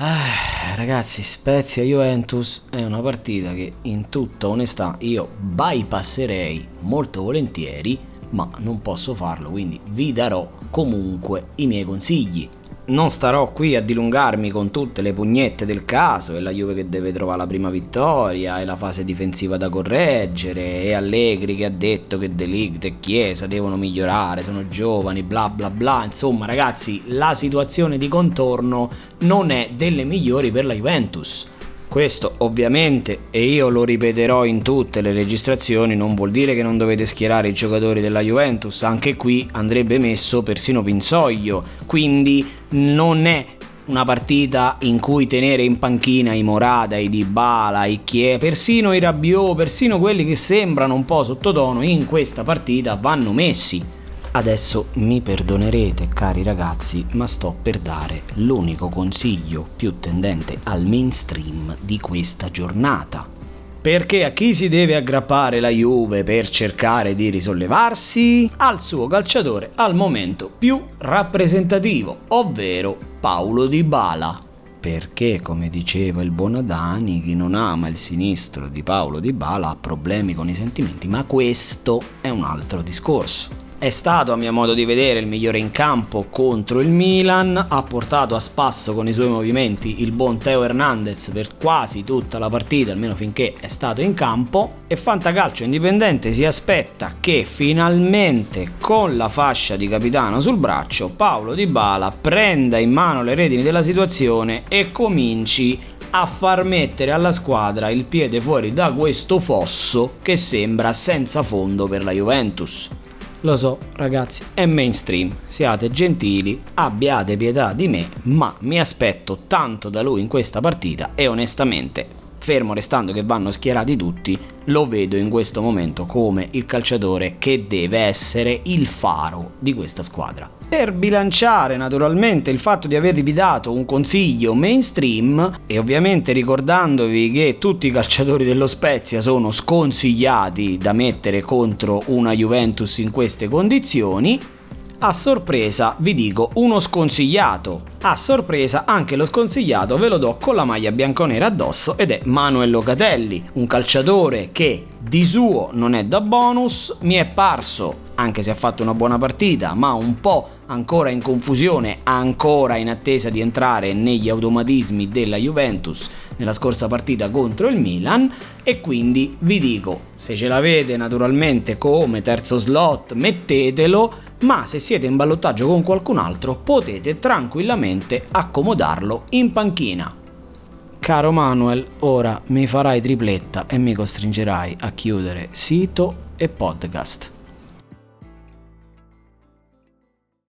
Eh, ragazzi, Spezia Juventus è una partita che in tutta onestà io bypasserei molto volentieri, ma non posso farlo, quindi vi darò comunque i miei consigli non starò qui a dilungarmi con tutte le pugnette del caso e la Juve che deve trovare la prima vittoria e la fase difensiva da correggere e Allegri che ha detto che Delict e Chiesa devono migliorare, sono giovani, bla bla bla. Insomma, ragazzi, la situazione di contorno non è delle migliori per la Juventus. Questo ovviamente, e io lo ripeterò in tutte le registrazioni, non vuol dire che non dovete schierare i giocatori della Juventus, anche qui andrebbe messo persino Pinsoglio, quindi non è una partita in cui tenere in panchina i Morada, i Dybala, i Chie, persino i Rabiot, persino quelli che sembrano un po' sottotono in questa partita vanno messi Adesso mi perdonerete cari ragazzi, ma sto per dare l'unico consiglio più tendente al mainstream di questa giornata. Perché a chi si deve aggrappare la Juve per cercare di risollevarsi? Al suo calciatore al momento più rappresentativo, ovvero Paolo Di Bala. Perché, come diceva il buon Adani, chi non ama il sinistro di Paolo Di Bala ha problemi con i sentimenti, ma questo è un altro discorso. È stato a mio modo di vedere il migliore in campo contro il Milan, ha portato a spasso con i suoi movimenti il buon Teo Hernandez per quasi tutta la partita, almeno finché è stato in campo e Fantacalcio Indipendente si aspetta che finalmente con la fascia di capitano sul braccio Paolo Di Bala prenda in mano le redini della situazione e cominci a far mettere alla squadra il piede fuori da questo fosso che sembra senza fondo per la Juventus. Lo so, ragazzi, è mainstream. Siate gentili, abbiate pietà di me, ma mi aspetto tanto da lui in questa partita e onestamente, fermo restando che vanno schierati tutti, lo vedo in questo momento come il calciatore che deve essere il faro di questa squadra. Per bilanciare naturalmente il fatto di avervi dato un consiglio mainstream e ovviamente ricordandovi che tutti i calciatori dello Spezia sono sconsigliati da mettere contro una Juventus in queste condizioni, a sorpresa vi dico uno sconsigliato. A sorpresa anche lo sconsigliato ve lo do con la maglia bianconera addosso ed è Manuel Locatelli, un calciatore che di suo non è da bonus, mi è parso, anche se ha fatto una buona partita, ma un po' ancora in confusione, ancora in attesa di entrare negli automatismi della Juventus nella scorsa partita contro il Milan e quindi vi dico, se ce l'avete naturalmente come terzo slot mettetelo, ma se siete in ballottaggio con qualcun altro potete tranquillamente accomodarlo in panchina. Caro Manuel, ora mi farai tripletta e mi costringerai a chiudere sito e podcast.